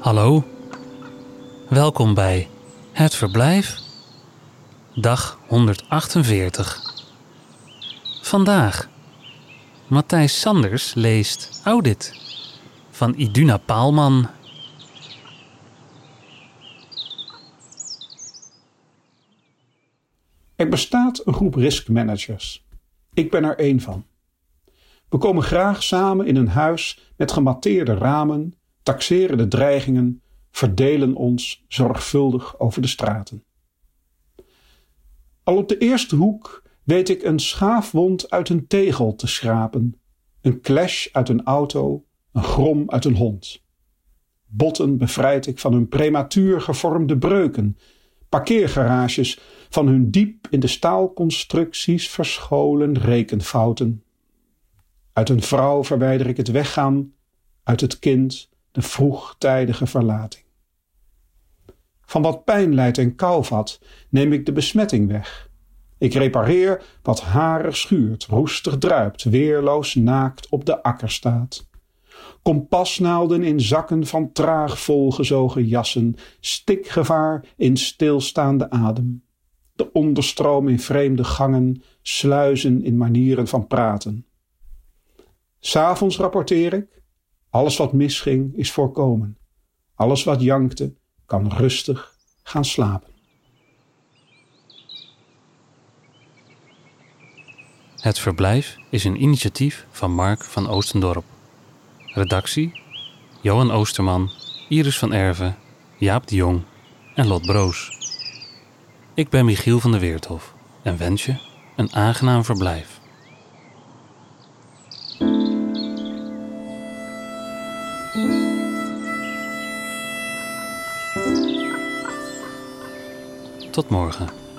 Hallo, welkom bij Het Verblijf, dag 148. Vandaag, Matthijs Sanders leest Audit van Iduna Paalman. Er bestaat een groep risk managers. Ik ben er één van. We komen graag samen in een huis met gematteerde ramen, taxeren de dreigingen, verdelen ons zorgvuldig over de straten. Al op de eerste hoek weet ik een schaafwond uit een tegel te schrapen, een clash uit een auto, een grom uit een hond. Botten bevrijd ik van hun prematuur gevormde breuken, parkeergarages van hun diep in de staalconstructies verscholen rekenfouten. Uit een vrouw verwijder ik het weggaan, uit het kind de vroegtijdige verlating. Van wat pijn lijdt en kou vat, neem ik de besmetting weg. Ik repareer wat harig schuurt, roestig druipt, weerloos naakt op de akker staat. Kompasnaalden in zakken van traag volgezogen jassen, stikgevaar in stilstaande adem. De onderstroom in vreemde gangen, sluizen in manieren van praten. S'avonds rapporteer ik, alles wat misging is voorkomen. Alles wat jankte kan rustig gaan slapen. Het Verblijf is een initiatief van Mark van Oostendorp. Redactie: Johan Oosterman, Iris van Erven, Jaap de Jong en Lot Broos. Ik ben Michiel van der Weerthof en wens je een aangenaam verblijf. Tot morgen.